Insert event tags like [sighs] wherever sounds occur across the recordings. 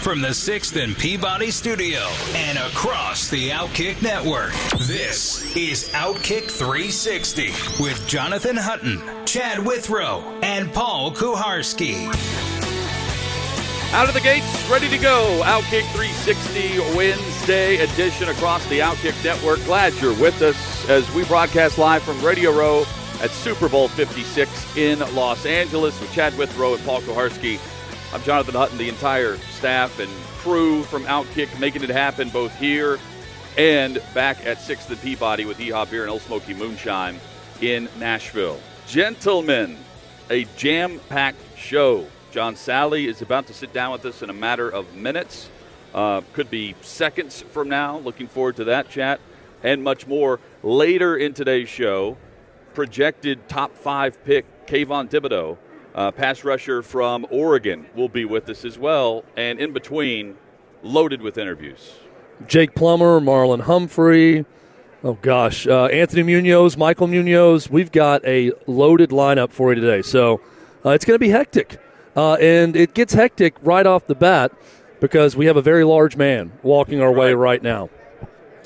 from the 6th and Peabody studio and across the Outkick network, this is Outkick 360 with Jonathan Hutton, Chad Withrow, and Paul Kuharsky. Out of the gates, ready to go. Outkick 360 Wednesday edition across the Outkick network. Glad you're with us as we broadcast live from Radio Row at Super Bowl 56 in Los Angeles with Chad Withrow and Paul Kuharsky. I'm Jonathan Hutton, the entire staff and crew from Outkick making it happen both here and back at 6th and Peabody with Yeehaw Beer and Ole Smoky Moonshine in Nashville. Gentlemen, a jam packed show. John Salley is about to sit down with us in a matter of minutes. Uh, could be seconds from now. Looking forward to that chat and much more later in today's show. Projected top five pick, Kayvon Thibodeaux uh, pass rusher from Oregon will be with us as well, and in between, loaded with interviews. Jake Plummer, Marlon Humphrey. Oh gosh, uh, Anthony Munoz, Michael Munoz. We've got a loaded lineup for you today, so uh, it's going to be hectic, uh, and it gets hectic right off the bat because we have a very large man walking our right. way right now.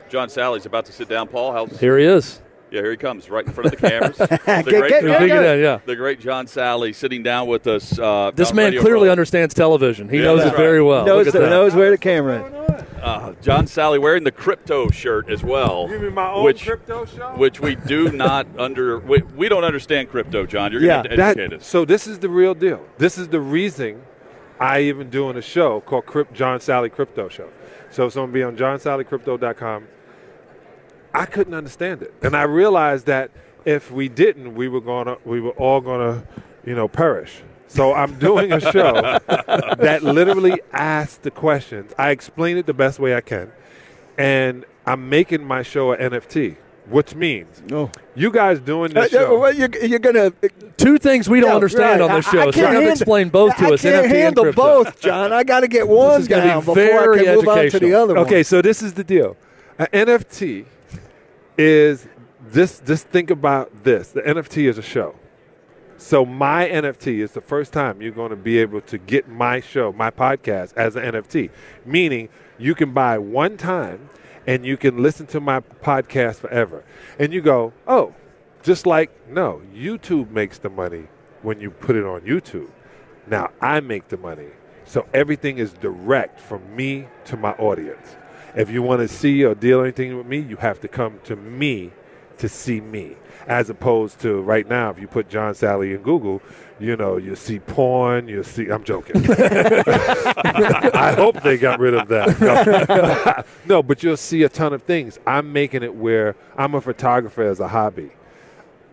John Salley's about to sit down. Paul, how's here he is. Yeah, here he comes, right in front of the cameras. [laughs] the, get, great, get, get, get. yeah. the great John Salley sitting down with us. Uh, this man clearly understands television. He yeah, knows it right. very well. Knows, the, knows where the camera is. Uh, John Salley wearing the crypto shirt as well. You mean my own which, crypto show? Which we do [laughs] not under. We, we, don't understand crypto, John. You're yeah, going to educate that, us. So this is the real deal. This is the reason I even doing a show called Crypt, John Salley Crypto Show. So it's going to be on johnsalleycrypto.com. I couldn't understand it, and I realized that – if we didn't, we were gonna we were all gonna, you know, perish. So I'm doing a show [laughs] that literally asks the questions. I explain it the best way I can, and I'm making my show an NFT. Which means oh. you guys doing this uh, show. Well, you're, you're going to two things we don't yeah, understand right. on this show. I, I so you have to explain both to I us. I can't NFT handle both, John. I got to get one down before I can move on to the other. Okay, one. so this is the deal. An NFT is this just think about this. The NFT is a show. So my NFT is the first time you're going to be able to get my show, my podcast as an NFT. Meaning you can buy one time and you can listen to my podcast forever. And you go, "Oh, just like no, YouTube makes the money when you put it on YouTube. Now I make the money. So everything is direct from me to my audience. If you want to see or deal anything with me, you have to come to me to see me. As opposed to right now, if you put John Salley in Google, you know, you see porn, you see. I'm joking. [laughs] I hope they got rid of that. No. [laughs] no, but you'll see a ton of things. I'm making it where I'm a photographer as a hobby.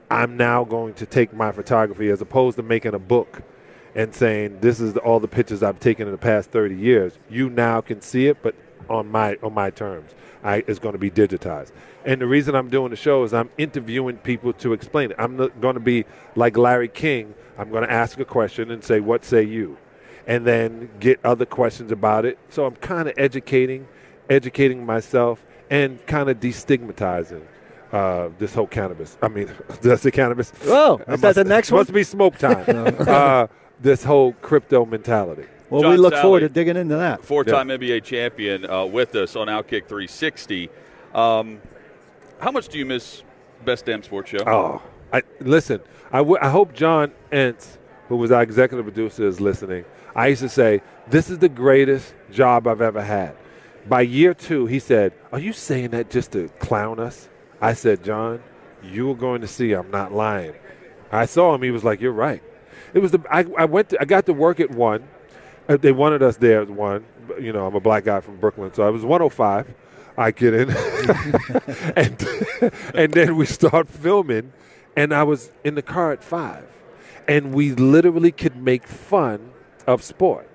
I'm now going to take my photography as opposed to making a book and saying this is the, all the pictures I've taken in the past 30 years. You now can see it, but on my on my terms. I, it's going to be digitized. And the reason I'm doing the show is I'm interviewing people to explain it. I'm not going to be like Larry King. I'm going to ask a question and say, "What say you?" and then get other questions about it. So I'm kind of educating, educating myself, and kind of destigmatizing uh, this whole cannabis. I mean, [laughs] that's the cannabis. Oh, is that the next one? Must be smoke time. [laughs] uh, this whole crypto mentality. Well, John we look Salley, forward to digging into that. Four-time yeah. NBA champion uh, with us on Outkick 360. Um, how much do you miss Best Damn Sports Show? Oh, I, listen. I, w- I hope John Entz, who was our executive producer, is listening. I used to say, "This is the greatest job I've ever had." By year two, he said, "Are you saying that just to clown us?" I said, "John, you are going to see. I'm not lying." I saw him. He was like, "You're right." It was the I, I went. To, I got to work at one Uh, they wanted us there at one. You know, I'm a black guy from Brooklyn, so I was 105. I get in, [laughs] and and then we start filming, and I was in the car at five, and we literally could make fun of sport,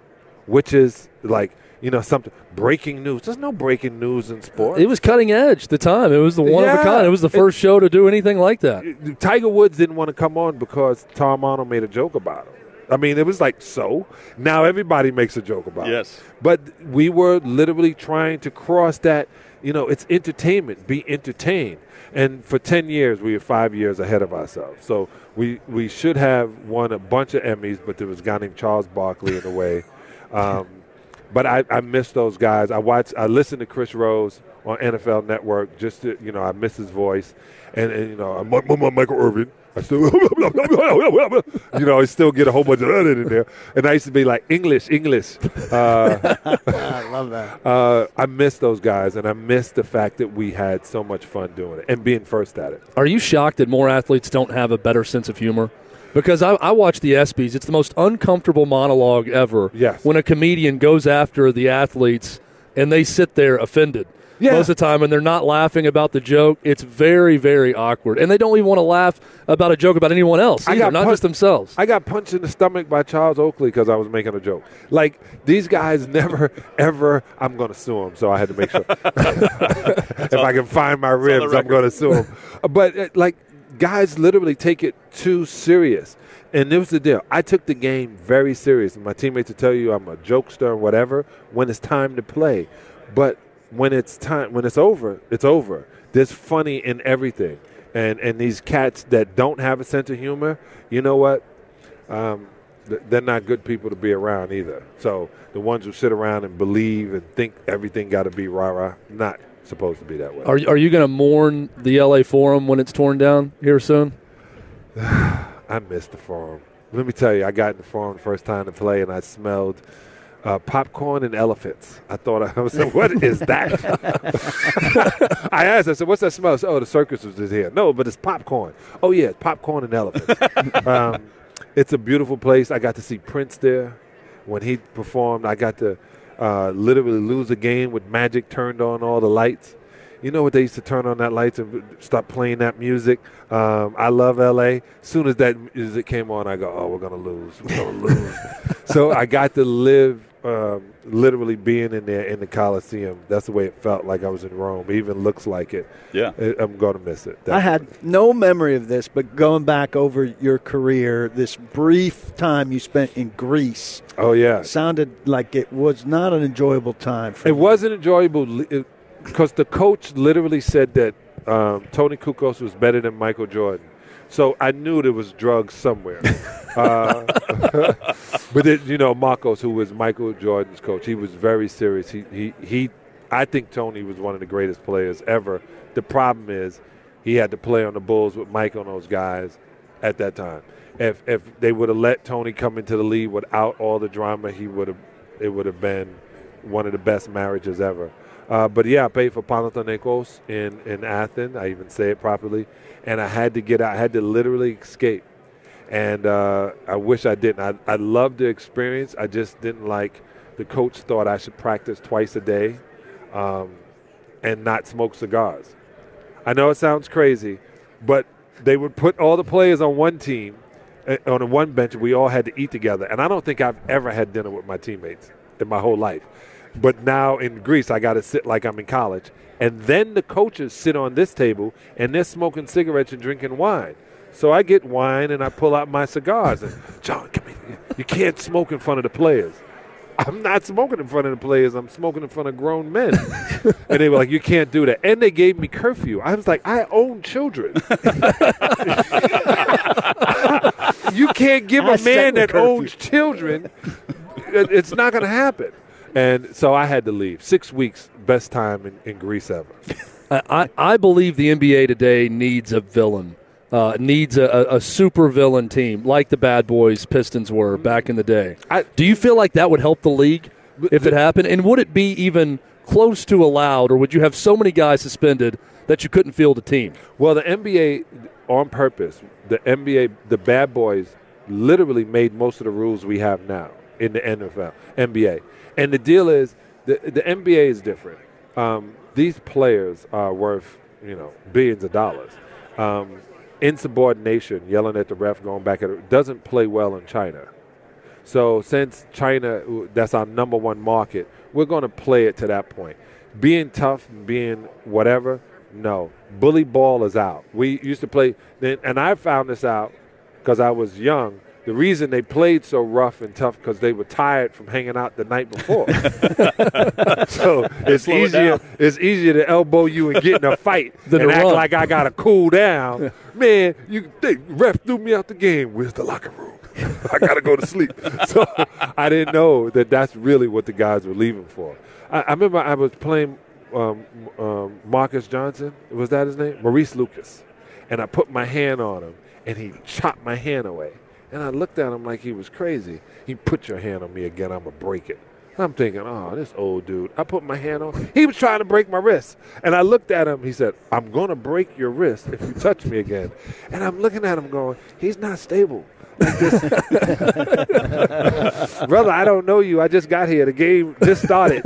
which is like you know, something breaking news. There's no breaking news in sports. It was cutting edge at the time. It was the one yeah, of a kind. It was the first it, show to do anything like that. Tiger Woods didn't want to come on because Tom Arnold made a joke about him. I mean, it was like so. Now everybody makes a joke about yes. it. Yes. But we were literally trying to cross that. You know, it's entertainment. Be entertained. And for ten years, we were five years ahead of ourselves. So we we should have won a bunch of Emmys, but there was a guy named Charles Barkley in the way. [laughs] Um, but I, I miss those guys. I watch. I listen to Chris Rose on NFL Network. Just to, you know, I miss his voice, and, and you know, I'm, I'm Michael Irvin. I still, [laughs] you know, I still get a whole bunch of that in there. And I used to be like English, English. Uh, [laughs] I love that. [laughs] Uh, I miss those guys, and I miss the fact that we had so much fun doing it and being first at it. Are you shocked that more athletes don't have a better sense of humor? Because I, I watch the ESPYS. It's the most uncomfortable monologue ever. Yes. When a comedian goes after the athletes and they sit there offended. Yeah. Most of the time, and they're not laughing about the joke, it's very, very awkward. And they don't even want to laugh about a joke about anyone else, either, not just themselves. I got punched in the stomach by Charles Oakley because I was making a joke. Like, these guys [laughs] never, ever, I'm going to sue them, so I had to make sure. [laughs] if I can find my ribs, I'm going to sue them. [laughs] But, uh, like, guys literally take it too serious. And this was the deal. I took the game very serious. My teammates will tell you I'm a jokester or whatever when it's time to play. But when it's time, when it's over, it's over. There's funny in everything. And and these cats that don't have a sense of humor, you know what? Um, they're not good people to be around either. So the ones who sit around and believe and think everything got to be rah rah, not supposed to be that way. Are, are you going to mourn the LA Forum when it's torn down here soon? [sighs] I miss the Forum. Let me tell you, I got in the Forum the first time to play, and I smelled uh, popcorn and elephants. I thought I was like, what is that? [laughs] I asked, I said, what's that smell? Said, oh, the circus was just here. No, but it's popcorn. Oh, yeah, popcorn and elephants. [laughs] um, it's a beautiful place. I got to see Prince there when he performed. I got to uh, literally lose a game with Magic turned on all the lights. You know what they used to turn on that lights and stop playing that music. Um, I love LA. As soon as that music came on, I go, "Oh, we're gonna lose. We're gonna lose." [laughs] so I got to live um, literally being in there in the Coliseum. That's the way it felt like I was in Rome. It even looks like it. Yeah, I'm going to miss it. Definitely. I had no memory of this, but going back over your career, this brief time you spent in Greece. Oh yeah, sounded like it was not an enjoyable time. it you. wasn't enjoyable because the coach literally said that um, Toni Kukoc was better than Michael Jordan. So I knew there was drugs somewhere. [laughs] uh, [laughs] but it, you know, Marcos, who was Michael Jordan's coach, he was very serious. He, he, he, I think Tony was one of the greatest players ever. The problem is, he had to play on the Bulls with Mike on those guys at that time. If if they would have let Tony come into the league without all the drama, he would have. It would have been one of the best marriages ever. Uh, but yeah, I played for Panathinaikos in in Athens. I even say it properly and I had to get out. I had to literally escape. And uh, I wish I didn't. I, I loved the experience. I just didn't like the coach thought I should practice twice a day um, and not smoke cigars. I know it sounds crazy, but they would put all the players on one team, uh, on one bench, we all had to eat together. And I don't think I've ever had dinner with my teammates in my whole life. But now in Greece, I got to sit like I'm in college. And then the coaches sit on this table and they're smoking cigarettes and drinking wine. So I get wine and I pull out my cigars. And John, come here. You can't smoke in front of the players. I'm not smoking in front of the players. I'm smoking in front of grown men. [laughs] and they were like, you can't do that. And they gave me curfew. I was like, I own children. [laughs] you can't give I a man that curfew. owns children. It's not going to happen. And so I had to leave. Six weeks, best time in, in Greece ever. [laughs] I, I believe the NBA today needs a villain. Uh, needs a, a, super villain team like the Bad Boys Pistons were mm-hmm. back in the day. I, Do you feel like that would help the league if the, it happened? And would it be even close to allowed, or would you have so many guys suspended that you couldn't field a team? Well, the NBA, on purpose, the NBA, the Bad Boys, literally made most of the rules we have now in the NFL, NBA. And the deal is, the, the NBA is different. Um, these players are worth, you know, billions of dollars. Um, insubordination, yelling at the ref, going back at it, doesn't play well in China. So since China, that's our number one market, we're going to play it to that point. Being tough, being whatever, no. Bully ball is out. We used to play, and I found this out because I was young. The reason they played so rough and tough because they were tired from hanging out the night before. [laughs] so it's it easier. down. it's easier to elbow you and get in a [laughs] fight Than and to act run. like I gotta cool down. Man, you they, ref threw me out the game. Where's the locker room? [laughs] I gotta go to sleep. So I didn't know that that's really what the guys were leaving for. I, I remember I was playing um, um, Marcus Johnson. Was that his name? Maurice Lucas. And I put my hand on him, and he chopped my hand away. And I looked at him like he was crazy. He put your hand on me again. I'm gonna break it. I'm thinking, oh, this old dude. I put my hand on. He was trying to break my wrist, and I looked at him. He said, "I'm gonna break your wrist if you touch me again." And I'm looking at him, going, "He's not stable." [laughs] Brother, I don't know you. I just got here. The game just started.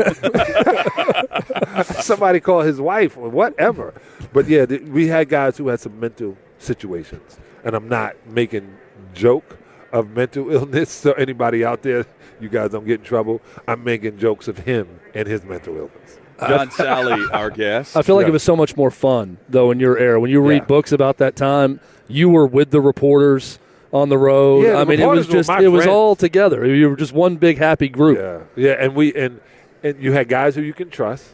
[laughs] Somebody called his wife or whatever. But yeah, we had guys who had some mental situations, and I'm not making joke of mental illness. So anybody out there, you guys don't get in trouble. I'm making jokes of him and his mental illness. John [laughs] Salley, our guest. I feel like Yeah. it was so much more fun though in your era. When you read Yeah. books about that time, you were with the reporters on the road. Yeah, the I mean, it was just my it was all together. You were just one big happy group. Yeah, yeah, and we and and you had guys who you can trust,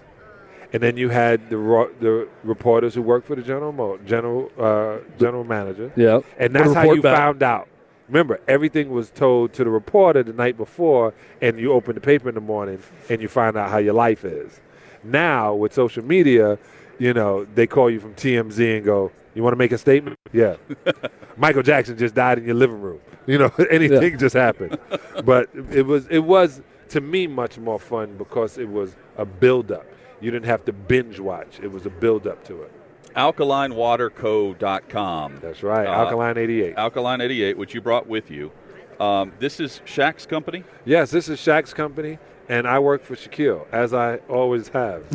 and then you had the the reporters who worked for the general mo- general uh, general manager. Yeah. and that's how you back. found out. Remember, everything was told to the reporter the night before, and you open the paper in the morning and you find out how your life is. Now with social media, you know they call you from TMZ and go, "You want to make a statement?" Yeah. [laughs] Michael Jackson just died in your living room. You know, [laughs] anything just happened. But it was it was to me much more fun because it was a build up. You didn't have to binge watch. It was a build up to it. AlkalineWaterCo.com. That's right. Uh, Alkaline 88. Alkaline 88, which you brought with you. Um, this is Shaq's company. Yes, this is Shaq's company, and I work for Shaquille, as I always have. [laughs]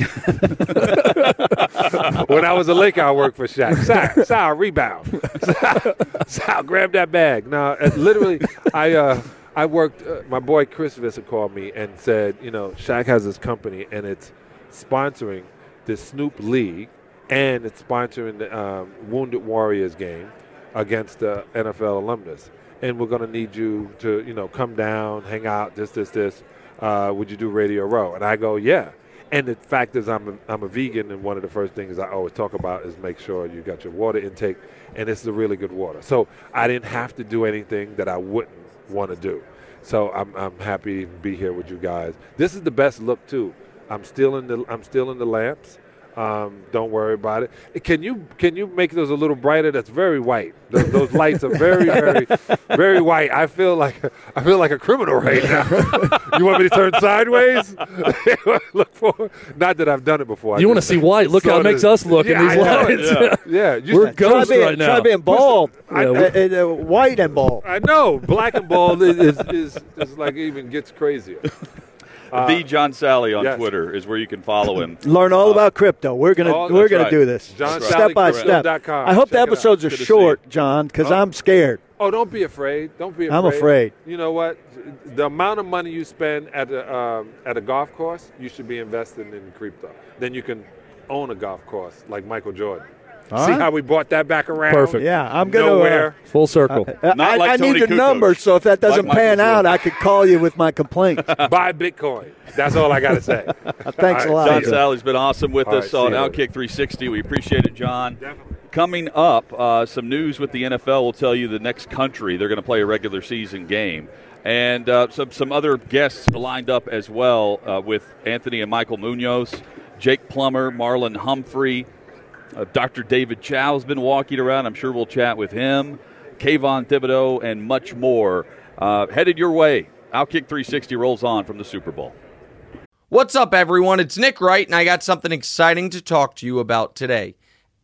when I was a Laker, I worked for Shaq. Sal, Sal rebound. Sal, Sal, grab that bag. Now, uh, literally, I uh, I worked. Uh, my boy Chris Visser called me and said, you know, Shaq has this company, and it's sponsoring the Snoop League, and it's sponsoring the um, Wounded Warriors game against the NFL alumnus. And we're going to need you to, you know, come down, hang out, this, this, this. Uh, would you do Radio Row? And I go, yeah. And the fact is, I'm a, I'm a vegan, and one of the first things I always talk about is make sure you got your water intake, and this is a really good water. So I didn't have to do anything that I wouldn't want to do. So I'm, I'm happy to be here with you guys. This is the best look too. I'm still in the I'm still in the lamps. Um, don't worry about it. Can you can you make those a little brighter? That's very white. Those, those lights are very very [laughs] very white. I feel like I feel like a criminal right now. [laughs] you want me to turn sideways? [laughs] look for. Not that I've done it before. You want to see white? Look how it makes us look Yeah, in these I lights. Yeah. Yeah, you We're ghosts being, right now. try being bald, I- uh, uh, white and bald. I know black and bald is, is, is, is like even gets crazier. The John Salley on yes. Twitter is where you can follow him. [laughs] Learn all about crypto. We're gonna all- we're gonna right. do this John step Salley by step. com. I hope the Check out. episodes are Good short, John, because I'm scared. Oh, don't be afraid. Don't be afraid. I'm afraid. You know what? The amount of money you spend at a um, at a golf course, you should be investing in crypto. Then you can own a golf course like Michael Jordan. All See right. how we brought that back around? Perfect. Yeah, I'm gonna. uh, Full circle. Uh, [laughs] Not I, like I Tony need your Kukoc. number, so if that doesn't Like pan out, I could call you with my complaint. [laughs] Buy Bitcoin. That's all I got to say. [laughs] Thanks a lot. John. Salley's been awesome with All us right, on see ya. Outkick 360. We appreciate it, John. Definitely. Coming up, uh, some news with the NFL will tell you the next country they're going to play a regular season game. And uh, some, some other guests lined up as well uh, with Anthony and Michael Munoz, Jake Plummer, Marlon Humphrey, uh, Dr. David Chao has been walking around. I'm sure we'll chat with him, Kayvon Thibodeaux, and much more. Uh, headed your way. Outkick 360 rolls on from the Super Bowl. What's up, everyone? It's Nick Wright, and I got something exciting to talk to you about today.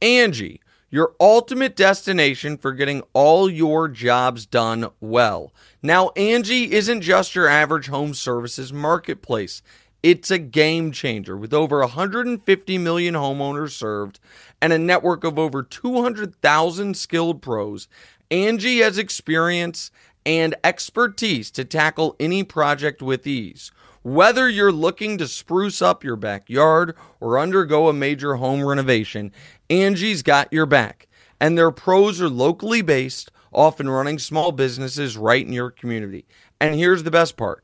Angie, your ultimate destination for getting all your jobs done well. Now, Angie isn't just your average home services marketplace. It's a game changer with over 150 million homeowners served and a network of over 200,000 skilled pros. Angie has experience and expertise to tackle any project with ease. Whether you're looking to spruce up your backyard or undergo a major home renovation, Angie's got your back. And their pros are locally based, often running small businesses right in your community. And here's the best part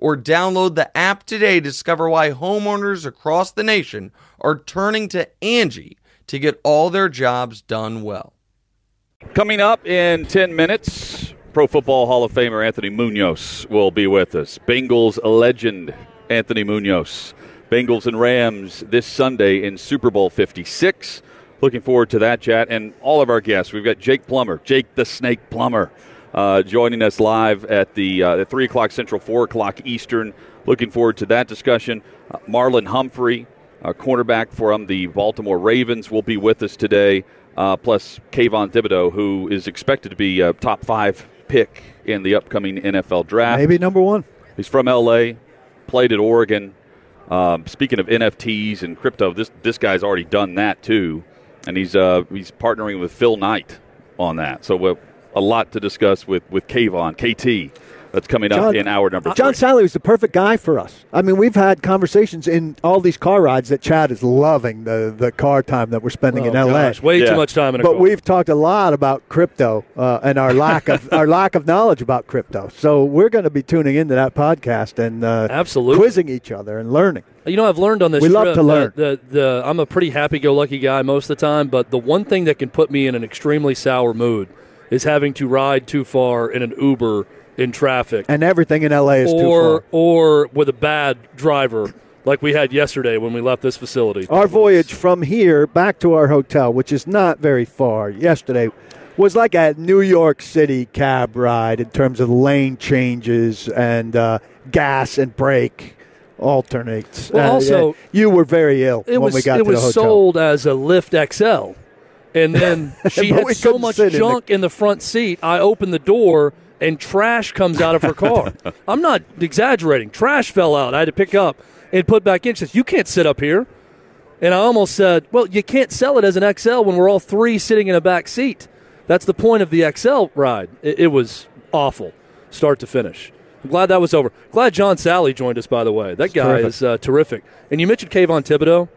or download the app today to discover why homeowners across the nation are turning to Angie to get all their jobs done well. Coming up in 10 minutes, Pro Football Hall of Famer Anthony Munoz will be with us. Bengals legend Anthony Munoz. Bengals and Rams this Sunday in Super Bowl 56. Looking forward to that chat and all of our guests. We've got Jake Plummer, Jake the Snake Plummer, uh, joining us live at the uh, 3 o'clock Central, 4 o'clock Eastern. Looking forward to that discussion. Uh, Marlon Humphrey, a cornerback from the Baltimore Ravens, will be with us today. Uh, plus Kayvon Thibodeaux, who is expected to be a top five pick in the upcoming NFL draft. Maybe number one. He's from LA, played at Oregon. Um, speaking of NFTs and crypto, this this guy's already done that too, and he's uh, he's partnering with Phil Knight on that. So uh, a lot to discuss with with Kayvon KT. That's coming up John- in hour number. John three. Salley was the perfect guy for us. I mean, we've had conversations in all these car rides that Chad is loving the, the car time that we're spending in Oh, LA. gosh, way Yeah. too much time in a but car. we've talked a lot about crypto uh, and our lack of [laughs] our lack of knowledge about crypto. So we're going to be tuning into that podcast and uh, Absolutely. quizzing each other and learning. You know, I've learned on this. We love to learn. that The, the, I'm a pretty happy-go-lucky guy most of the time, but the one thing that can put me in an extremely sour mood is having to ride too far in an Uber in traffic, And everything in LA is too or far. or with a bad driver, like we had yesterday when we left this facility. Our voyage from here back to our hotel, which is not very far, yesterday was like a New York City cab ride in terms of lane changes and uh, gas and brake alternates. Well, Uh, also- yeah, you were very ill it when was we got it to the hotel. It was sold as a Lyft XL, and then [laughs] she had so much sit in the- junk in the front seat. I opened the door and trash comes out of her car. [laughs] I'm not exaggerating. Trash fell out. I had to pick up and put back in. She says, "You can't sit up here." And I almost said, "Well, you can't sell it as an XL when we're all three sitting in a back seat. That's the point of the XL ride." It, it was awful, start to finish. I'm glad that was over. Glad John Salley joined us. By the way, that guy terrific. is uh, terrific. And you mentioned Kayvon Thibodeaux.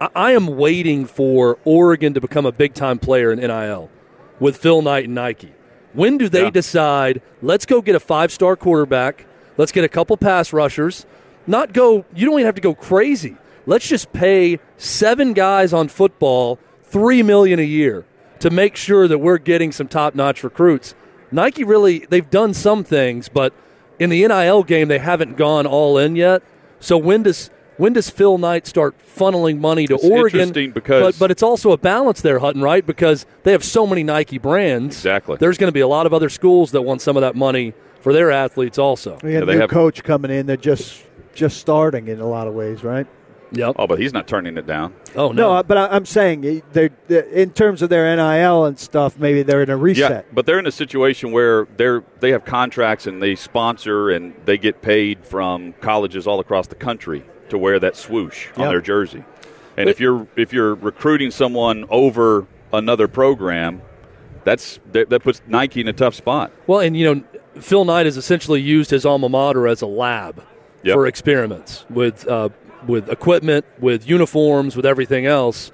I, I am waiting for Oregon to become a big time player in NIL with Phil Knight and Nike. When do they Yeah. decide, let's go get a five star quarterback, let's get a couple pass rushers, not go, you don't even have to go crazy. Let's just pay seven guys on football three million a year to make sure that we're getting some top notch recruits. Nike really, they've done some things, but in the NIL game, they haven't gone all in yet. So when does when does Phil Knight start funneling money to It's Oregon? interesting because- but, but it's also a balance there, Hutton, right? Because they have so many Nike brands. Exactly. There's going to be a lot of other schools that want some of that money for their athletes also. We Yeah, a they new have- coach coming in. They're just just starting in a lot of ways, right? Yep. Oh, but he's not turning it down. Oh No, no. uh, but I, I'm saying eh, they're, they're- in terms of their NIL and stuff. Maybe they're in a reset. Yeah, but they're in a situation where they're they have contracts and they sponsor and they get paid from colleges all across the country to wear that swoosh on their jersey. And if you're if you're recruiting someone over another program, that's that, that puts Nike in a tough spot. Well, and you know, Phil Knight has essentially used his alma mater as a lab Yep. for experiments with uh, with equipment, with uniforms, with everything else.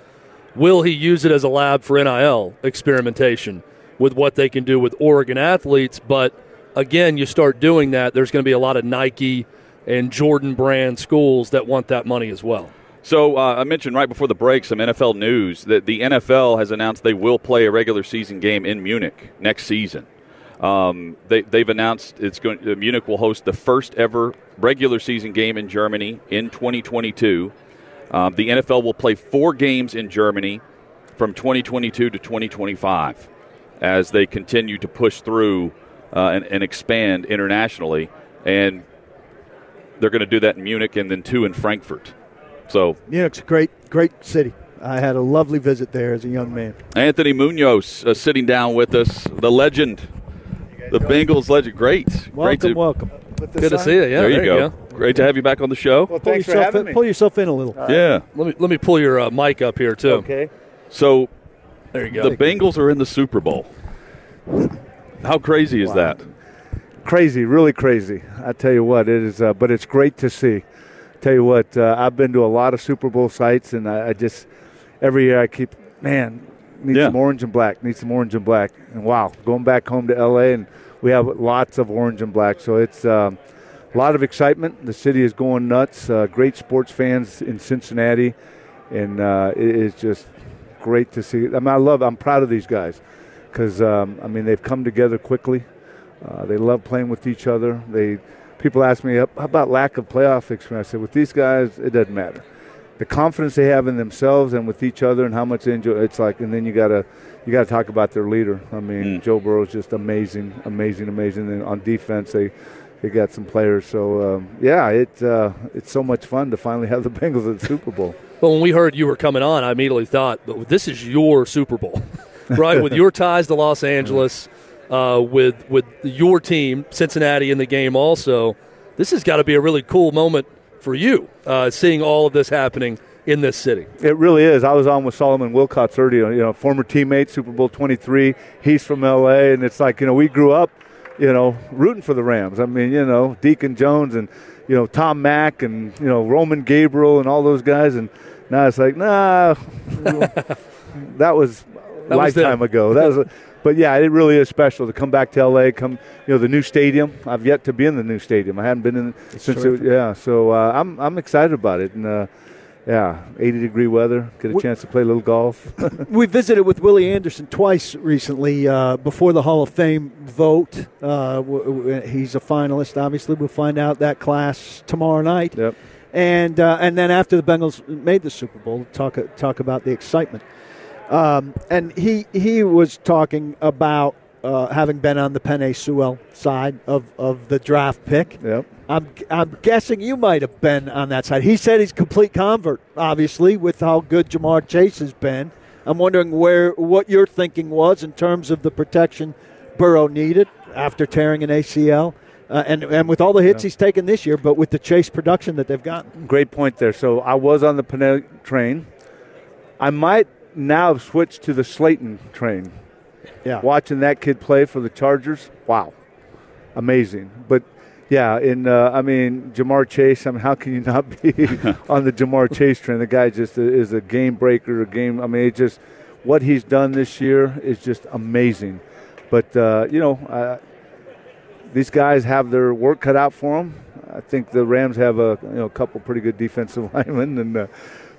Will he use it as a lab for NIL experimentation with what they can do with Oregon athletes? But again, you start doing that, there's going to be a lot of Nike and Jordan brand schools that want that money as well. So uh, I mentioned right before the break some NFL news that the NFL has announced they will play a regular season game in Munich next season. Um, they, they've announced it's going. Uh, Munich will host the first ever regular season game in Germany in 2022. Um, the NFL will play four games in Germany from 2022 to 2025 as they continue to push through uh, and, and expand internationally. And they're going to do that in Munich and then two in Frankfurt. So Munich's a great, great city. I had a lovely visit there as a young man. Anthony Munoz uh, sitting down with us, the legend, the Bengals legend. Great, Welcome, great to, welcome. Good to see you. Yeah, there, you, go. Great to have you back on the show. Well, pull yourself in, Pull yourself in a little. yeah. Let me let me pull your uh, mic up here too. Okay. So There you go. the Bengals are in the Super Bowl. How crazy is that? Crazy, really crazy. I tell you what, it is. Uh, but it's great to see. Tell you what, uh, I've been to a lot of Super Bowl sites, and I, I just every year I keep man need Yeah. some orange and black, need some orange and black, and wow, going back home to L.A. and we have lots of orange and black, so it's. Um, a lot of excitement. The city is going nuts. Uh, great sports fans in Cincinnati, and uh, it is just great to see. I mean, I love. I'm proud of these guys because um, I mean they've come together quickly. Uh, they love playing with each other. They people ask me how about lack of playoff experience. I said with these guys, it doesn't matter. The confidence they have in themselves and with each other, and how much they enjoy. It's like, and then you gotta you gotta talk about their leader. I mean, Joe Burrow's just amazing, amazing, amazing. And on defense, they they got some players. So um, yeah, it uh, it's so much fun to finally have the [laughs] Bengals at the Super Bowl. Well, when we heard you were coming on, I immediately thought, but this is your Super Bowl, [laughs] right? with your ties to Los Angeles, uh, with with your team, Cincinnati, in the game. Also, this has got to be a really cool moment for you, uh, seeing all of this happening in this city. It really is. I was on with Solomon Wilcots earlier, you know, former teammate, Super Bowl 23. He's from LA, and it's like, you know, we grew up, you know, rooting for the Rams. I mean, you know, Deacon Jones and, you know, Tom Mack and, you know, Roman Gabriel and all those guys. And now it's like, nah, [laughs] that was That was lifetime them. ago. That was, a, but yeah, it really is special to come back to LA. Come, you know, the new stadium. I've yet to be in the new stadium. I haven't been in since. It, yeah, so uh, I'm I'm excited about it. And uh, yeah, 80 degree weather. Get a Wh- chance to play a little golf. [laughs] we visited with Willie Anderson twice recently uh, before the Hall of Fame vote. Uh, w- w- he's a finalist. Obviously, we'll find out that class tomorrow night. Yep. And uh, and then after the Bengals made the Super Bowl, talk talk about the excitement. Um, and he he was talking about uh, having been on the Penei Sewell side of, of the draft pick. Yep. I'm I'm guessing you might have been on that side. He said he's complete convert, obviously, with how good Ja'Marr Chase has been. I'm wondering where what your thinking was in terms of the protection Burrow needed after tearing an ACL, uh, and and with all the hits he's taken this year, but with the Chase production that they've gotten. Great point there. So I was on the Penei train. I might now have switched to the Slater train. Yeah. Watching that kid play for the Chargers, wow, amazing. But yeah, in uh, I mean Ja'Marr Chase. I mean, how can you not be [laughs] on the Ja'Marr Chase train? The guy just is a game breaker. A game. I mean, it just what he's done this year is just amazing. But uh, you know, uh, these guys have their work cut out for them. I think the Rams have a you know a couple pretty good defensive [laughs] linemen, and uh,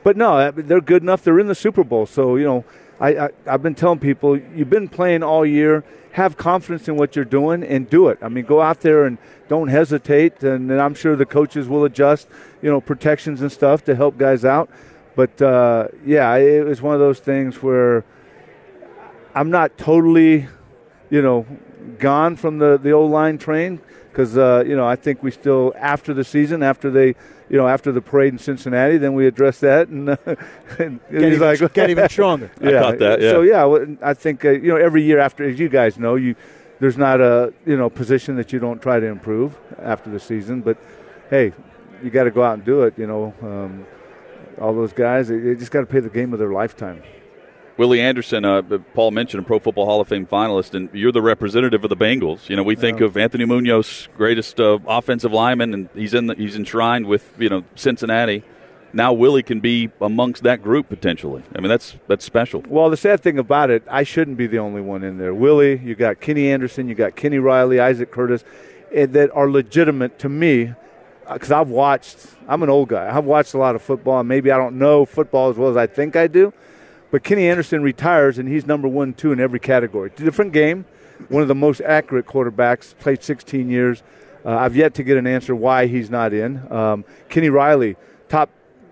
but no, they're good enough. They're in the Super Bowl, so you know, I, I I've been telling people you've been playing all year. Have confidence in what you're doing and do it. I mean, go out there and don't hesitate. And, then I'm sure the coaches will adjust, you know, protections and stuff to help guys out. But uh, yeah, it was one of those things where I'm not totally, you know, gone from the the old line train because uh, you know I think we still after the season after they you know after the parade in Cincinnati then we address that and, uh, [laughs] and Get, he's even, get even [laughs] stronger. I caught that, yeah. So yeah, I think uh, you know every year after, as you guys know, you there's not a you know position that you don't try to improve after the season. But hey, you got to go out and do it. You know, um, all those guys, they, they just got to play the game of their lifetime. Willie Anderson, uh, Paul mentioned, a Pro Football Hall of Fame finalist, and you're the representative of the Bengals. You know, we think of Anthony Munoz, greatest uh, offensive lineman, and he's in the, he's enshrined with you know Cincinnati. Now Willie can be amongst that group potentially. I mean, that's that's special. Well, the sad thing about it, I shouldn't be the only one in there. Willie, you got Kenny Anderson, you got Kenny Riley, Isaac Curtis, eh, that are legitimate to me because I've watched. I'm an old guy. I've watched a lot of football, and maybe I don't know football as well as I think I do. But Kenny Anderson retires, and he's number one, two in every category. Different game. One of the most accurate quarterbacks. Played 16 years. Uh, I've yet to get an answer why he's not in. Um, Kenny Riley, top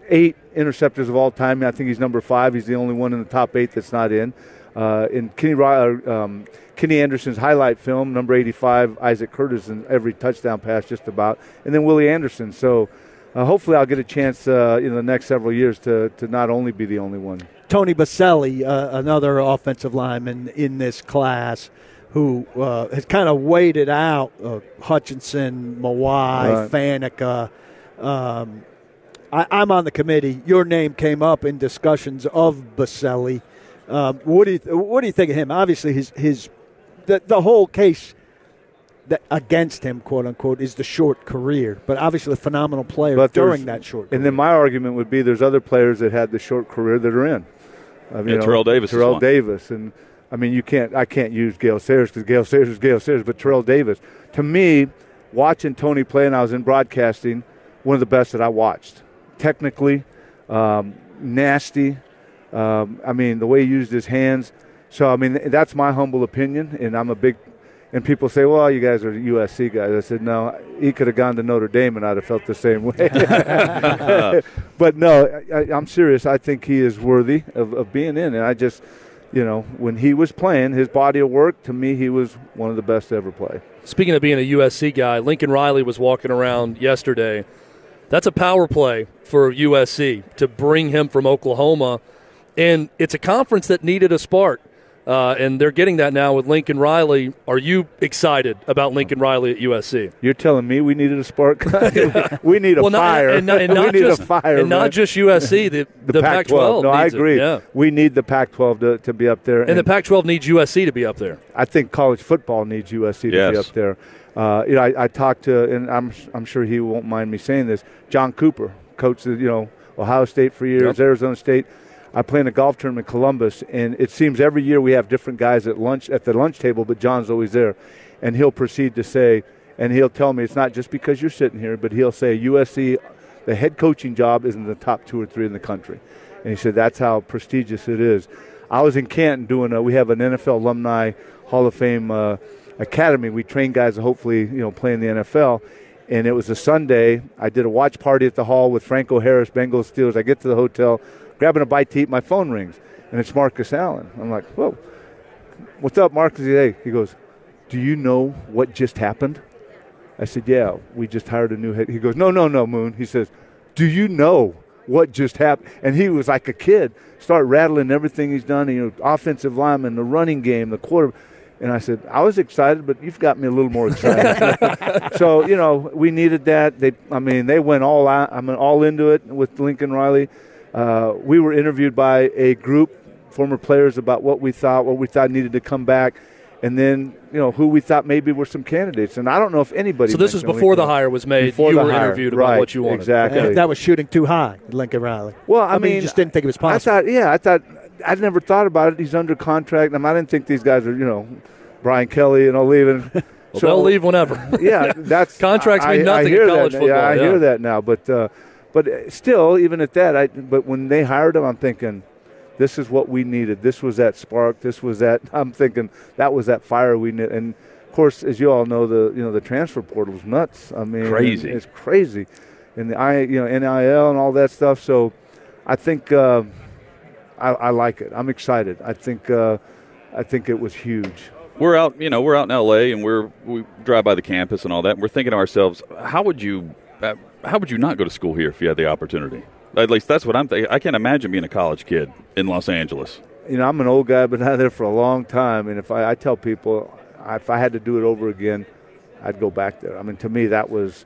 eight interceptors of all time. I think he's number five. He's the only one in the top eight that's not in. Uh, in Kenny uh, um, Kenny Anderson's highlight film, number 85, Isaac Curtis in every touchdown pass just about, and then Willie Anderson. So uh, hopefully I'll get a chance uh, in the next several years to, to not only be the only one. Tony Boselli, uh, another offensive lineman in this class, who uh, has kind of waited out uh, Hutchinson, Mawae, Right. Faneca. Um, I, I'm on the committee. Your name came up in discussions of Boselli. Um, what do you What do you think of him? Obviously, his his the, the whole case that against him, quote unquote, is the short career. But obviously, a phenomenal player But during that short. And then my argument would be there's other players that had the short career that are in. I mean, Yeah, Terrell Davis is Terrell. Davis, and I mean, you can't. I can't use Gale Sayers because Gale Sayers is Gale Sayers, but Terrell Davis. To me, watching Tony play, and I was in broadcasting, one of the best that I watched. Technically, um, nasty. Um, I mean, the way he used his hands. So I mean, that's my humble opinion, and I'm a big. And people say, "Well, you guys are USC guys." I said, "No, he could have gone to Notre Dame, and I'd have felt the same way." [laughs] [laughs] but no, I, I'm serious. I think he is worthy of, of being in, and I just, you know, when he was playing, his body of work to me, he was one of the best to ever play. Speaking of being a USC guy, Lincoln Riley was walking around yesterday. That's a power play for USC to bring him from Oklahoma. And it's a conference that needed a spark. Uh, and they're getting that now with Lincoln Riley. Are you excited about Lincoln Riley at USC? You're telling me we needed a spark? [laughs] [laughs] we need a well, not, fire. and, not, [laughs] we not need just a fire, and not just USC. The, the, the, Pac-12. No, I needs it. agree. Yeah, We need the Pac-12 to, to be up there. and the Pac-12 needs USC to be up there. I think college football needs USC to be up there. Uh, you know, I, I talked to, and I'm I'm sure he won't mind me saying this. John Cooper, coached, you know, Ohio State for years, Yep. Arizona State. I play in a golf tournament in Columbus, and it seems every year we have different guys at lunch at the lunch table, but John's always there, and he'll proceed to say, and he'll tell me it's not just because you're sitting here, but he'll say USC, the head coaching job is in the top two or three in the country, and he said that's how prestigious it is. I was in Canton doing a, we have an NFL alumni Hall of Fame uh, academy. We train guys to hopefully you know play in the NFL. And it was a Sunday. I did a watch party at the hall with Franco Harris, Bengals Steelers. I get to the hotel, grabbing a bite to eat. My phone rings, and it's Marcus Allen. I'm like, whoa, what's up, Marcus? Hey, he goes, do you know what just happened? I said, yeah, we just hired a new head. He goes, no, no, no, Moon. He says, do you know what just happened? And he was like a kid, start rattling everything he's done. You know, offensive lineman, the running game, the quarter. And I said, I was excited, but you've got me a little more excited. [laughs] so you know, we needed that. They, I mean, they went all out. I mean, all into it with Lincoln Riley. Uh, we were interviewed by a group, former players, about what we thought, what we thought needed to come back, and then you know who we thought maybe were some candidates. And I don't know if anybody. So this was mentioned before the hire was made. Before you the were hire, interviewed right, about what you wanted. Exactly. And that was shooting too high, Lincoln Riley. Well, I, I mean, you just didn't think it was possible. I possible. thought, yeah, I thought I'd never thought about it. He's under contract. I, mean, I didn't think these guys are, you know, Brian Kelly and all leaving. [laughs] Well, they'll leave whenever. yeah, that's [laughs] Contracts I, mean I nothing in hear college that, football, Yeah, I yeah. hear that now, but uh, but uh, still, even at that, I but when they hired him, I'm thinking. This is what we needed. This was that spark. This was that. [laughs] I'm thinking that was that fire we need. And of course, as you all know, the you know the transfer portal is nuts. I mean, Crazy. It's crazy, and the I you know NIL and all that stuff. So, I think uh, I, I like it. I'm excited. I think uh, I think it was huge. we're out, you know, we're out in L.A. and we're we drive by the campus and all that. And we're thinking to ourselves, how would you, uh, how would you not go to school here if you had the opportunity? At least that's what I'm thinking. I can't imagine being a college kid in Los Angeles. you know, I'm an old guy, I've been out there for a long time, and if I, I tell people, if I had to do it over again, I'd go back there. I mean, to me, that was,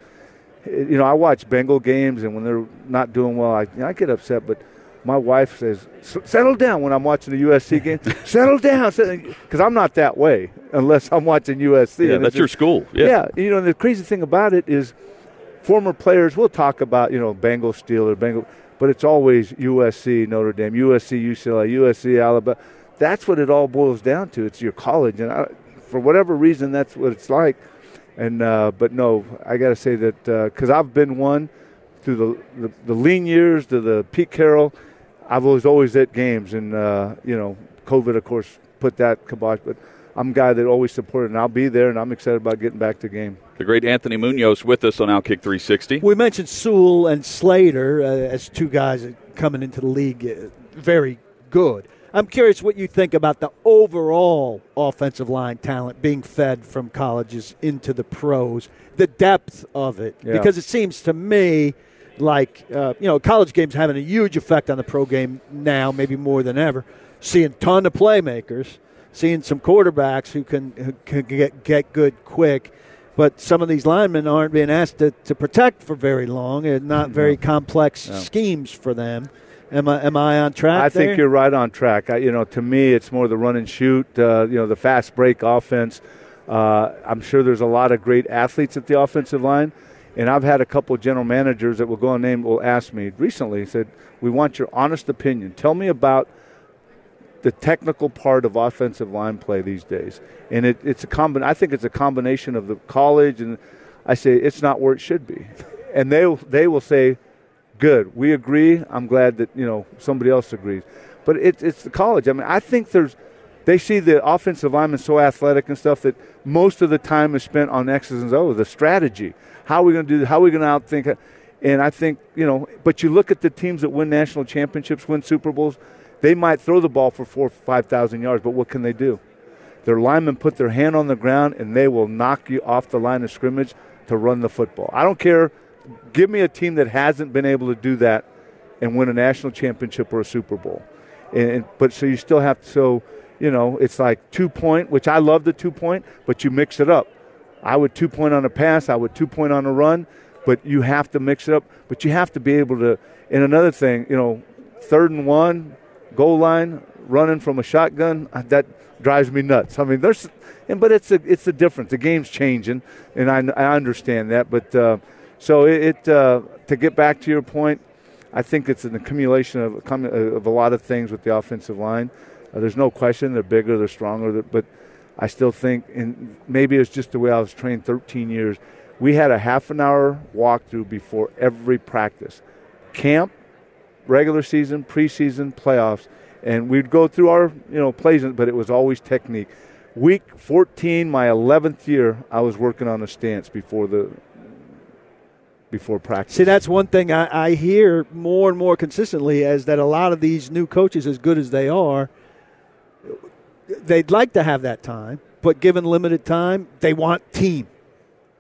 you know, I watch Bengal games, and when they're not doing well, I, you know, I get upset, but my wife says, "S- settle down when I'm watching the USC [laughs] game. settle down, because I'm not that way unless I'm watching USC. Yeah, that's it's your school. Yeah. yeah, you know, and the crazy thing about it is former players, we'll talk about, you know, Bengal Steeler, Bengal, but it's always USC, Notre Dame, USC, UCLA, USC, Alabama. That's what it all boils down to. It's your college. And I, for whatever reason, that's what it's like. And, uh, but no, I got to say that because I've been one through the, the, the lean years to the Pete Carroll, I was always at games. And, uh, you know, COVID, of course, put that kibosh. But I'm a guy that always supported, and I'll be there, and I'm excited about getting back to game. The great Anthony Munoz with us on Outkick 360. We mentioned Sewell and Slater uh, as two guys coming into the league uh, very good. I'm curious what you think about the overall offensive line talent being fed from colleges into the pros, the depth of it, Yeah. because it seems to me like uh, you know college games having a huge effect on the pro game now, maybe more than ever. Seeing ton of playmakers, seeing some quarterbacks who can who can get get good quick. But some of these linemen aren't being asked to, to protect for very long, and not very complex schemes for them. Am I am I on track? I there? think you're right on track. I, you know, to me, it's more the run and shoot. Uh, you know, the fast break offense. Uh, I'm sure there's a lot of great athletes at the offensive line, and I've had a couple of general managers that will go and name will ask me recently. Said, "We want your honest opinion. Tell me about the technical part of offensive line play these days." And it, it's a combi- I think it's a combination of the college and I say it's not where it should be, [laughs] and they they will say good. We agree. I'm glad that you know somebody else agrees. But it, it's the college. I mean, I think there's they see the offensive linemen so athletic and stuff that most of the time is spent on X's and O's, the strategy. How are we going to do? How are we going to outthink? And I think you know. But you look at the teams that win national championships, win Super Bowls. They might throw the ball for four, five thousand yards, but what can they do? Their linemen put their hand on the ground and they will knock you off the line of scrimmage to run the football. I don't care. Give me a team that hasn't been able to do that and win a national championship or a Super Bowl. And, and- but so you still have to. So you know, it's like two point, which I love the two point, but you mix it up. I would two point on a pass. I would two point on a run, but you have to mix it up. But you have to be able to. And another thing, you know, third and one, goal line, running from a shotgun, uh, that drives me nuts. I mean, there's, and but it's a it's a difference. The game's changing, and I, I understand that. But uh, so it, it uh, to get back to your point, I think it's an accumulation of com- of a lot of things with the offensive line. Uh, there's no question they're bigger, they're stronger, but I still think, and maybe it's just the way I was trained 13 years. We had a half an hour walkthrough before every practice, camp, regular season, preseason, playoffs, and we'd go through our you know plays, but it was always technique. Week 14, my 11th year, I was working on a stance before the before practice. See, that's one thing I, I hear more and more consistently is that a lot of these new coaches, as good as they are, they'd like to have that time, but given limited time, they want team,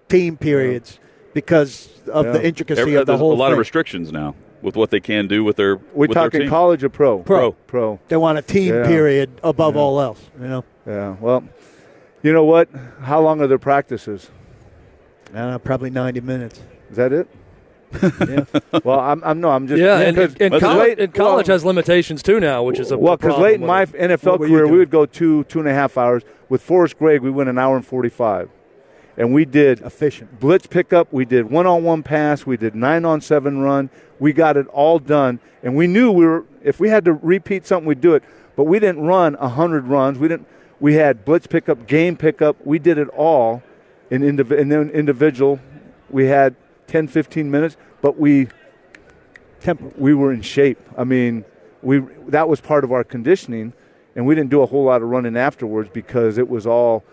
team periods because of Yeah. the intricacy Every- of the whole a lot thing. of restrictions now with what they can do with their. We're with their talking team. college or pro? Pro. Pro. they want a team Yeah. period above all else. You know, Yeah. Well, you know what? How long are their practices? uh, probably ninety minutes. Is that it? [laughs] yeah. [laughs] Well, I'm, I'm no, I'm just Yeah, and, and, and because college, late- and college well, has limitations too now, which is a well, because because late in my NFL What were you career, we would go two two and a half hours. With Forrest Gregg, we went an hour and forty five, and we did Efficient. blitz pickup. We did one on one pass. We did nine on seven run. We got it all done, and we knew we were. If we had to repeat something, we'd do it. But we didn't run hundred runs. We didn't. We had blitz pickup, game pickup. We did it all in indiv- and then individual. We had 10, 15 minutes, but we Temper. we were in shape. I mean, we that was part of our conditioning, and we didn't do a whole lot of running afterwards because it was all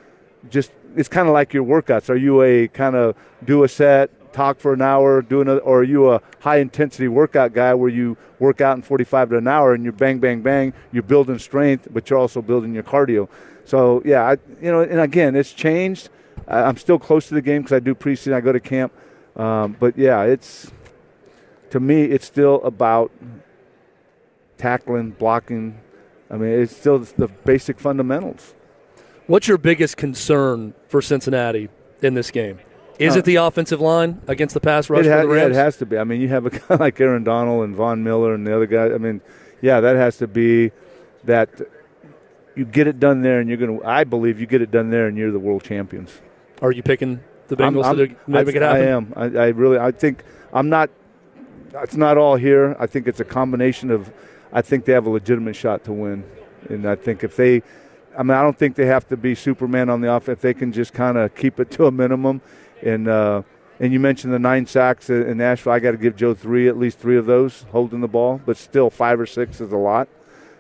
just. It's kind of like your workouts. Are you a kind of do a set, talk for an hour, do another, or are you a high intensity workout guy where you work out in 45 to an hour and you're bang, bang, bang, you're building strength, but you're also building your cardio. So yeah, I, you know, and again, it's changed. I, I'm still close to the game because I do preseason, I go to camp, um, but yeah, it's to me, it's still about tackling, blocking. I mean, it's still the basic fundamentals. What's your biggest concern for Cincinnati in this game? Is Uh, it the offensive line against the pass rush It, ha- for the yeah, it has to be. I mean, you have a [laughs] guy like Aaron Donald and Von Miller and the other guy. I mean, yeah, that has to be that you get it done there, and you're going to. I believe you get it done there, and you're the world champions. Are you picking the I'm- Bengals I'm- to make it happen? I am. I, I really. I think I'm not. It's not all here. I think it's a combination of. I think they have a legitimate shot to win, and I think if they, I mean, I don't think they have to be Superman on the offense. They can just kind of keep it to a minimum, and uh, and you mentioned the nine sacks in in Nashville. I got to give Joe three, at least three of those holding the ball, but still five or six is a lot.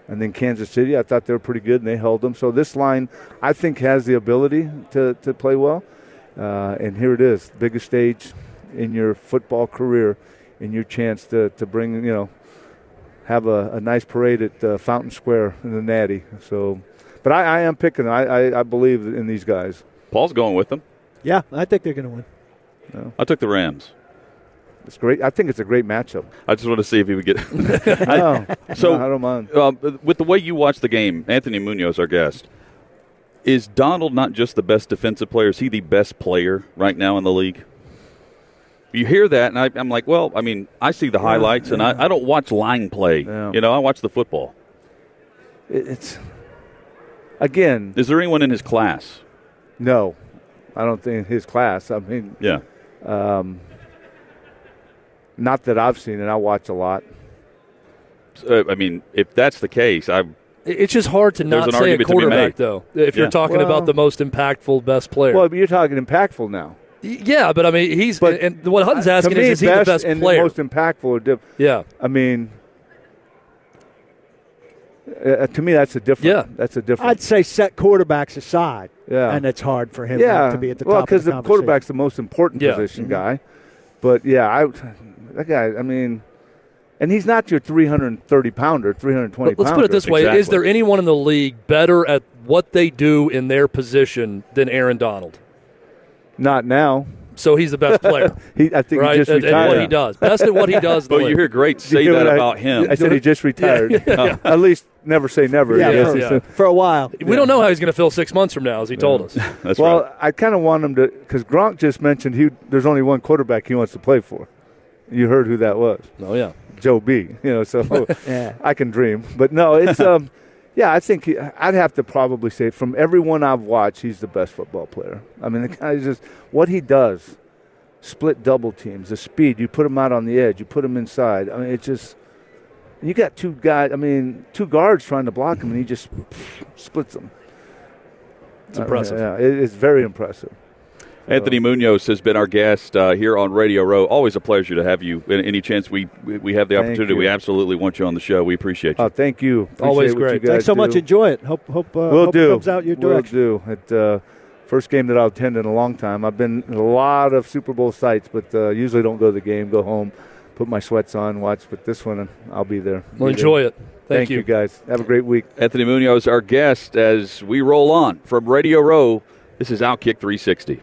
And then Kansas City, I thought they were pretty good, and they held them. So this line, I think, has the ability to, to play well. Uh, and here it is, biggest stage in your football career, and your chance to, to bring, you know, have a, a nice parade at uh, Fountain Square in the Nati. So, but I, I am picking. I, I, I believe in these guys. Paul's going with them. Yeah, I think they're going to win. I took the Rams. It's great. I think it's a great matchup. I just want to see if he would get. [laughs] [laughs] No, so no, I don't mind. um, with the way you watch the game, Anthony Munoz, our guest, is Donald not just the best defensive player? Is he the best player right now in the league? You hear that, and I, I'm like, well, I mean, I see the highlights, and I, I don't watch line play. Yeah. You know, I watch the football. It, it's again, Is there anyone in his class? no. I don't think his class. I mean, Yeah. um, not that I've seen it. I watch a lot. Uh, I mean, if that's the case, I It's just hard to There's not an say a to be quarterback, though. If you're talking Well- about the most impactful, best player. Well, but you're talking impactful now. Yeah, but I mean, he's But and what Hutton's asking me, is, is he the best and player? most impactful? Or diff- yeah, I mean, uh, to me, that's a different. Yeah. that's a different. I'd say set quarterbacks aside, Yeah. and it's hard for him yeah, to be at the well, top of the, the quarterback's the most important Yeah. Mm-hmm. position guy. But yeah, I that guy. I mean, and he's not your 330 pounder, 320 But let's pounder. put it this way: Is there anyone in the league better at what they do in their position than Aaron Donald? Not now. So he's the best player, [laughs] He, I think right? he just at, at retired. what he does, best at what he does. in the but you hear great say You know that what I- about him. I said he just retired. [laughs] Uh, [laughs] At least never say never. yeah, I for, yeah. for a while. we don't know how he's going to feel six months from now, as he told us. That's well, right. I kind of want him to because Gronk just mentioned he there's only one quarterback he wants to play for. You heard who that was? Oh yeah, Joe B. You know, so Yeah. I can dream. But no, it's um, yeah. I think he, I'd have to probably say from everyone I've watched, he's the best football player. I mean, the guy just what he does, split double teams, the speed. You put him out on the edge, you put him inside. I mean, it's just. You got two guys. I mean, two guards trying to block him, and he just splits them. it's impressive. Uh, yeah, it, it's very impressive. Anthony Munoz has been our guest uh, here on Radio Row. Always a pleasure to have you. Any any chance we we we have the Thank opportunity, you. we absolutely want you on the show. We appreciate you. Oh, thank you. Appreciate Always great. You Thanks so much. Enjoy it. Hope hope, uh, We'll hope do. it comes out your direction. We'll do. It, uh, first game that I'll attend in a long time. I've been in a lot of Super Bowl sites, but uh, usually don't go to the game. Go home, put my sweats on, watch. But this one, I'll be there. Well, Be there. enjoy it. Thank, Thank, you. guys. Have a great week. Anthony Munoz, our guest, as we roll on from Radio Row. This is Outkick 360.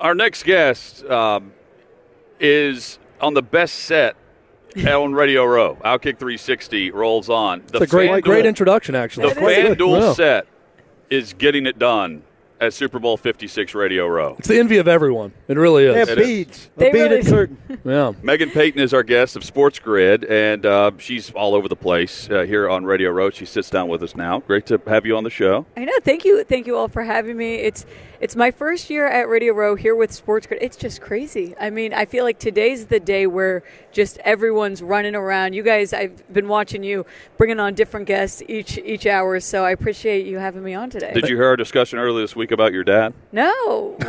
Our next guest um, is on the best set [laughs] on Radio Row. Outkick 360 rolls on. The It's a great great introduction, actually. The FanDuel set is getting it done at Super Bowl 56 Radio Row. It's the envy of everyone. It really They is. have It is. beads. They a really- curtain. [laughs] Yeah. Megan Payton is our guest of Sports Grid, and uh, she's all over the place uh, here on Radio Row. She sits down with us now. Great to have you on the show. I know. Thank you. Thank you all for having me. It's it's my first year at Radio Row here with Sports Grid. It's just crazy. I mean, I feel like today's the day where just everyone's running around. You guys, I've been watching you bringing on different guests each each hour, so I appreciate you having me on today. Did you hear our discussion earlier this week about your dad? No. [laughs]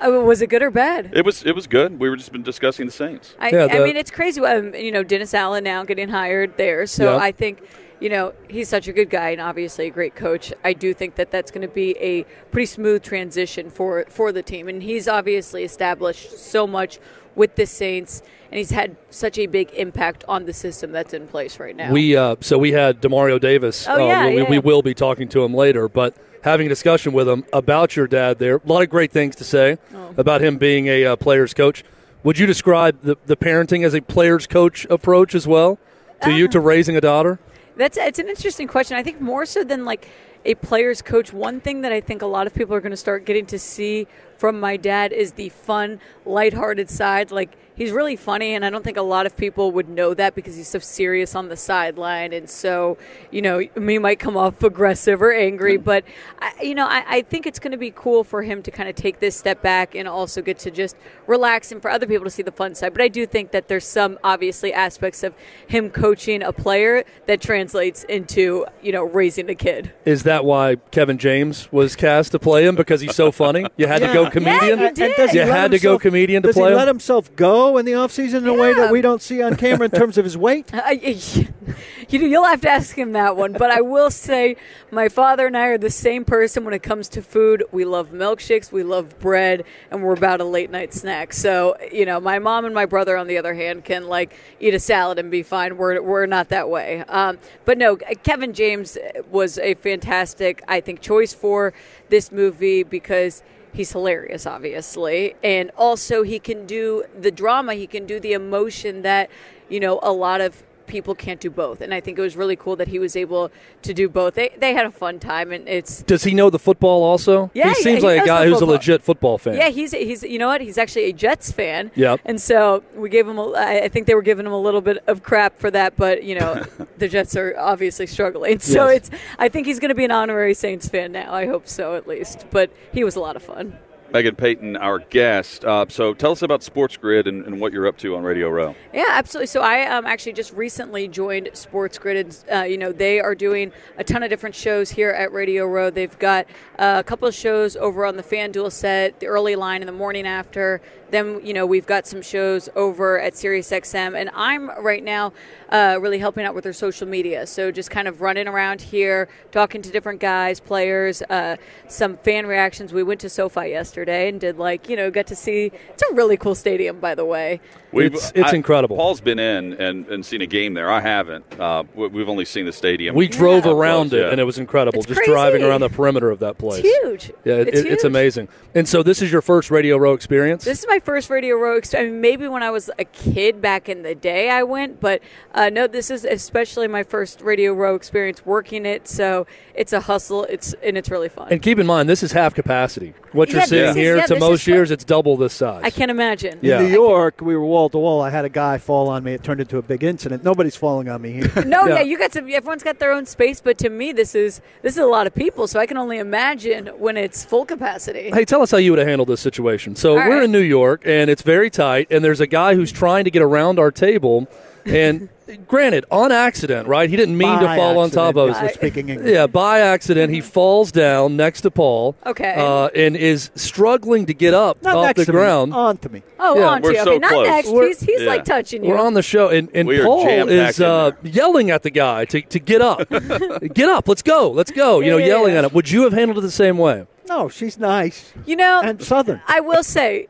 Uh, was it good or bad? It was it was good. We were just been discussing the Saints. I, Yeah, I mean, it's crazy. Um, you know, Dennis Allen now getting hired there. So Yeah. I think, you know, he's such a good guy and obviously a great coach. I do think that that's going to be a pretty smooth transition for for the team. And he's obviously established so much with the Saints, and he's had such a big impact on the system that's in place right now. We uh, so we had Demario Davis. Oh, uh, yeah, we, yeah. we will be talking to him later, but having a discussion with him about your dad. There, a lot of great things to say Oh. about him being a uh, player's coach. Would you describe the, the parenting as a player's coach approach as well to Uh, you to raising a daughter? That's it's an interesting question. I think more so than like a player's coach, one thing that I think a lot of people are going to start getting to see from my dad is the fun, lighthearted side. Like he's really funny, and I don't think a lot of people would know that because he's so serious on the sideline, and so you know, me might come off aggressive or angry, hmm. but I, you know, I, I think it's going to be cool for him to kind of take this step back and also get to just relax, and for other people to see the fun side. But I do think that there's some obviously aspects of him coaching a player that translates into you know raising a kid. Is that why Kevin James was cast to play him because he's so funny? You had to go comedian. Yeah, you did. And does he You had to go comedian to does play he him? let himself go in the offseason in a way that we don't see on camera in terms of his weight? [laughs] [laughs] You, you'll have to ask him that one. But I will say, my father and I are the same person when it comes to food. We love milkshakes, we love bread, and we're about a late night snack. So, you know, my mom and my brother, on the other hand, can like eat a salad and be fine. We're, we're not that way. Um, but no, Kevin James was a fantastic, I think, choice for this movie because he's hilarious obviously. And also he can do the drama he can do the emotion that you know a lot of people can't do both. And i think it was really cool that he was able to do both. They, they had a fun time and it's Does he know the football also? Yeah, he seems like a guy who's a legit football fan. yeah he's he's you know what? He's actually a jets fan. Yeah. and so we gave him a, I I think they were giving him a little bit of crap for that but you know [laughs] the jets are obviously struggling. So Yes. it's i think he's going to be an honorary saints fan now. I hope so at least. But he was a lot of fun Megan Payton, our guest. Uh, so tell us about Sports Grid and, and what you're up to on Radio Row. Yeah, absolutely. So I um, actually just recently joined Sports Grid. And, uh, you know, they are doing a ton of different shows here at Radio Row. They've got uh, a couple of shows over on the FanDuel set, the early line in the morning after. Then, you know, we've got some shows over at SiriusXM. And I'm right now uh, really helping out with their social media. So just kind of running around here, talking to different guys, players, uh, some fan reactions. We went to SoFi yesterday and did like, you know, got to see. It's a really cool stadium, by the way. It's- it's incredible. Paul's been in and, and seen a game there. I haven't. Uh, we- we've only seen the stadium. We drove Up around close, it, yeah. and it was incredible. It's just crazy. driving around the perimeter of that place. huge. Yeah, it, It's it- it's amazing. And so, this is your first Radio Row experience. This is my first Radio Row. Ex- I mean, maybe when I was a kid back in the day, I went, but uh, no, this is especially my first Radio Row experience working it. So it's a hustle. It's and it's really fun. and keep in mind, this is half capacity. What you're Yeah, seeing this is- here, yeah, to most years, it's double this size. I can't imagine. Yeah. In New York, we were wall to wall. I had a guy fall on me. It turned into a big incident. Nobody's falling on me here. [laughs] No, Yeah. yeah. you got some. Everyone's got their own space, but to me, this is this is a lot of people. So I can only imagine when it's full capacity. Hey, tell us how you would have handled this situation. So All we're right. in New York, and it's very tight, and there's a guy who's trying to get around our table, and [laughs] granted, on accident, right? He didn't mean to By fall on top of us. speaking English. Yeah, by accident, he falls down next to Paul. Okay. Uh, and is struggling to get up Not off next the to ground. me, onto me. Oh, Yeah, on we're to you. so Okay, not close. next. We're- he's he's yeah. like touching you. We're on the show, and, and Paul is uh, yelling at the guy to, to get up. [laughs] get up, let's go, let's go. You know, Yeah, yeah, yelling yeah. at him. Would you have handled it the same way? No, she's nice You know, and southern. I will say,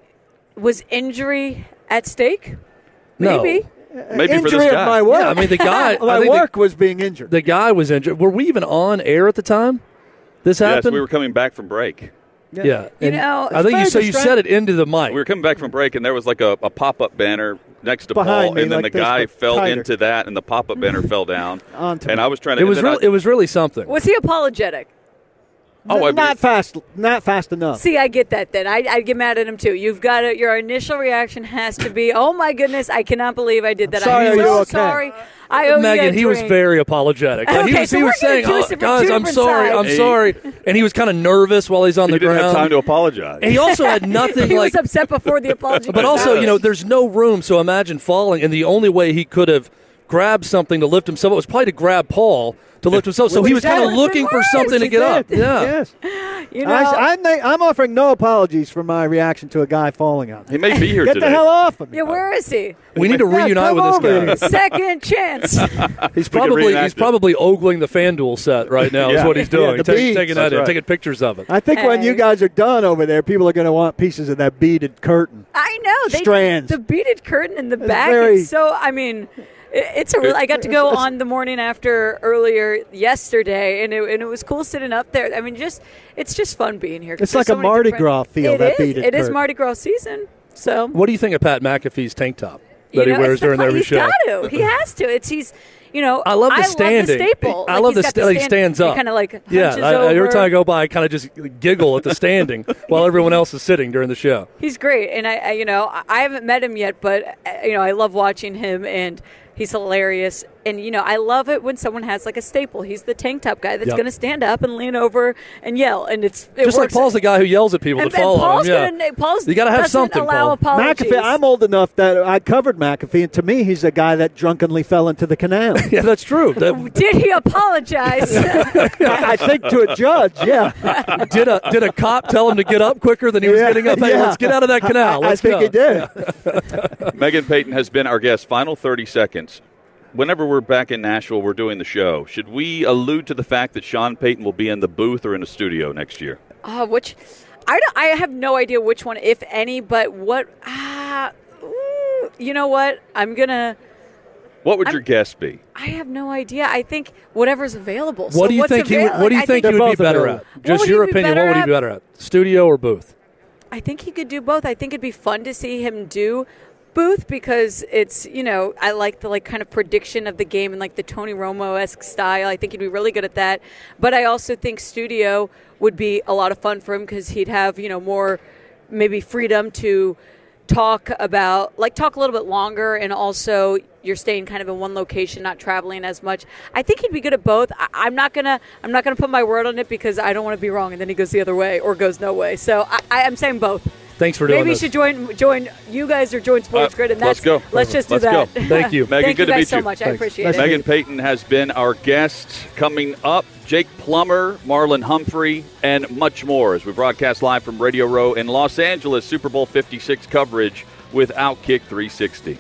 was injury at stake? No. Maybe. Uh, uh, Maybe for Injury this of guy. my work. Yeah, I mean, the guy. [laughs] I my think the- work was being injured. The guy was injured. Were we even on air at the time? This happened. Yes, we were coming back from break. yeah, You know, I think you so. You said it into the mic. We were coming back from break, and there was like a, a pop up banner next to Behind Paul, me, and then like the guy fell tighter. into that, and the pop up banner fell down. [laughs] Onto and me. I was trying to. it was really. I- It was really something. Was he apologetic? Oh, I not fast, not fast enough. See, I get that. Then I, I get mad at him too. You've got to. Your initial reaction has to be, "Oh my goodness, I cannot believe I did that. sorry, I'm so okay? sorry. I owe you Megan, a he was very apologetic. Like, he Okay, was, so he we're was getting saying, two oh, different- "Guys, I'm different sorry, I'm sorry," and he was kind of nervous while he's on he the didn't ground. have time to apologize. And he also had nothing [laughs] he like. was upset before the apology. But also, you know, there's no room. So imagine falling, and the only way he could have grabbed something to lift himself It was probably to grab Paul to lift himself. So he was kind of looking for something to get up. Yeah. Yes. [laughs] you know, I, I'm, I'm offering no apologies for my reaction to a guy falling on. He may be here today. Get today. the hell off of me. yeah, where is he? We need to Yeah, reunite come with over this guy. [laughs] Second chance. [laughs] He's probably he's probably ogling the FanDuel set right now. Is what he's doing. the Take- taking that That's in, right. taking pictures of it. I think when you guys are done over there, people are going to want pieces of that beaded curtain. I know they, Strands. The beaded curtain in the It's back. very- It's so I mean, it, it's a. Real, I got to go on the morning after earlier yesterday, and it, and it was cool sitting up there. I mean, just it's just fun being here. 'cause It's like so a Mardi different- Gras feel, It that is. beaded It is. Mardi Gras season. So What do you think of Pat McAfee's tank top that you he wears it's the during fun- every he's show? got to. He has to. It's he's, you know, I love the I standing. Love the staple. I Like, love the got sta- like, he stands up. Kind of like yeah. I, I- every time I go by, I kind of just giggle at the standing [laughs] while everyone else is sitting during the show. He's great, and I, I you know, I- I haven't met him yet, but uh, you know, I love watching him, and he's hilarious. And you know, I love it when someone has like a staple. He's the tank top guy that's Yep. going to stand up and lean over and yell, and it's it Just like. Paul's the guy who yells at people and, to follow and Paul's him. Yeah. gonna, Paul's you got to have doesn't something, allow Paul. McAfee, I'm old enough that I covered McAfee, and to me, he's a guy that drunkenly fell into the canal. [laughs] yeah, that's true. That, [laughs] Did he apologize? [laughs] I I think to a judge, yeah. did a did a cop tell him to get up quicker than he was Yeah, getting up? Hey, yeah. let's get out of that canal. I, I Let's think go. he did. Megan Payton has been our guest. Final 30 seconds. Whenever we're back in Nashville, we're doing the show. Should we allude to the fact that Sean Payton will be in the booth or in a studio next year? Uh, which I don't, I have no idea which one, if any. But what? Ah, ooh, you know what? I'm gonna. What would I'm- your guess be? I have no idea. I think whatever's available. What So do you what's think he would, What do you I think he would be better available. at? Just your he be opinion. What would he be better at? Studio or booth? I think he could do both. I think it'd be fun to see him do booth because it's you know I like the like kind of prediction of the game and like the Tony Romo esque style. I think he'd be really good at that. But I also think studio would be a lot of fun for him because he'd have you know more maybe freedom to talk about like talk a little bit longer and also you're staying kind of in one location not traveling as much i think he'd be good at both I, i'm not gonna i'm not gonna put my word on it because i don't want to be wrong and then he goes the other way or goes no way so i, I am saying both Thanks for doing maybe you should join join you guys or join sports Uh, grid and let's that's go. let's just do Let's that go. Thank you. [laughs] Megan, thank good you to guys meet so you. much i appreciate Nice it Megan Payton has been our guest. Coming up, Jake Plummer, Marlon Humphrey, and much more as we broadcast live from Radio Row in Los Angeles, Super Bowl 56 coverage with Outkick 360.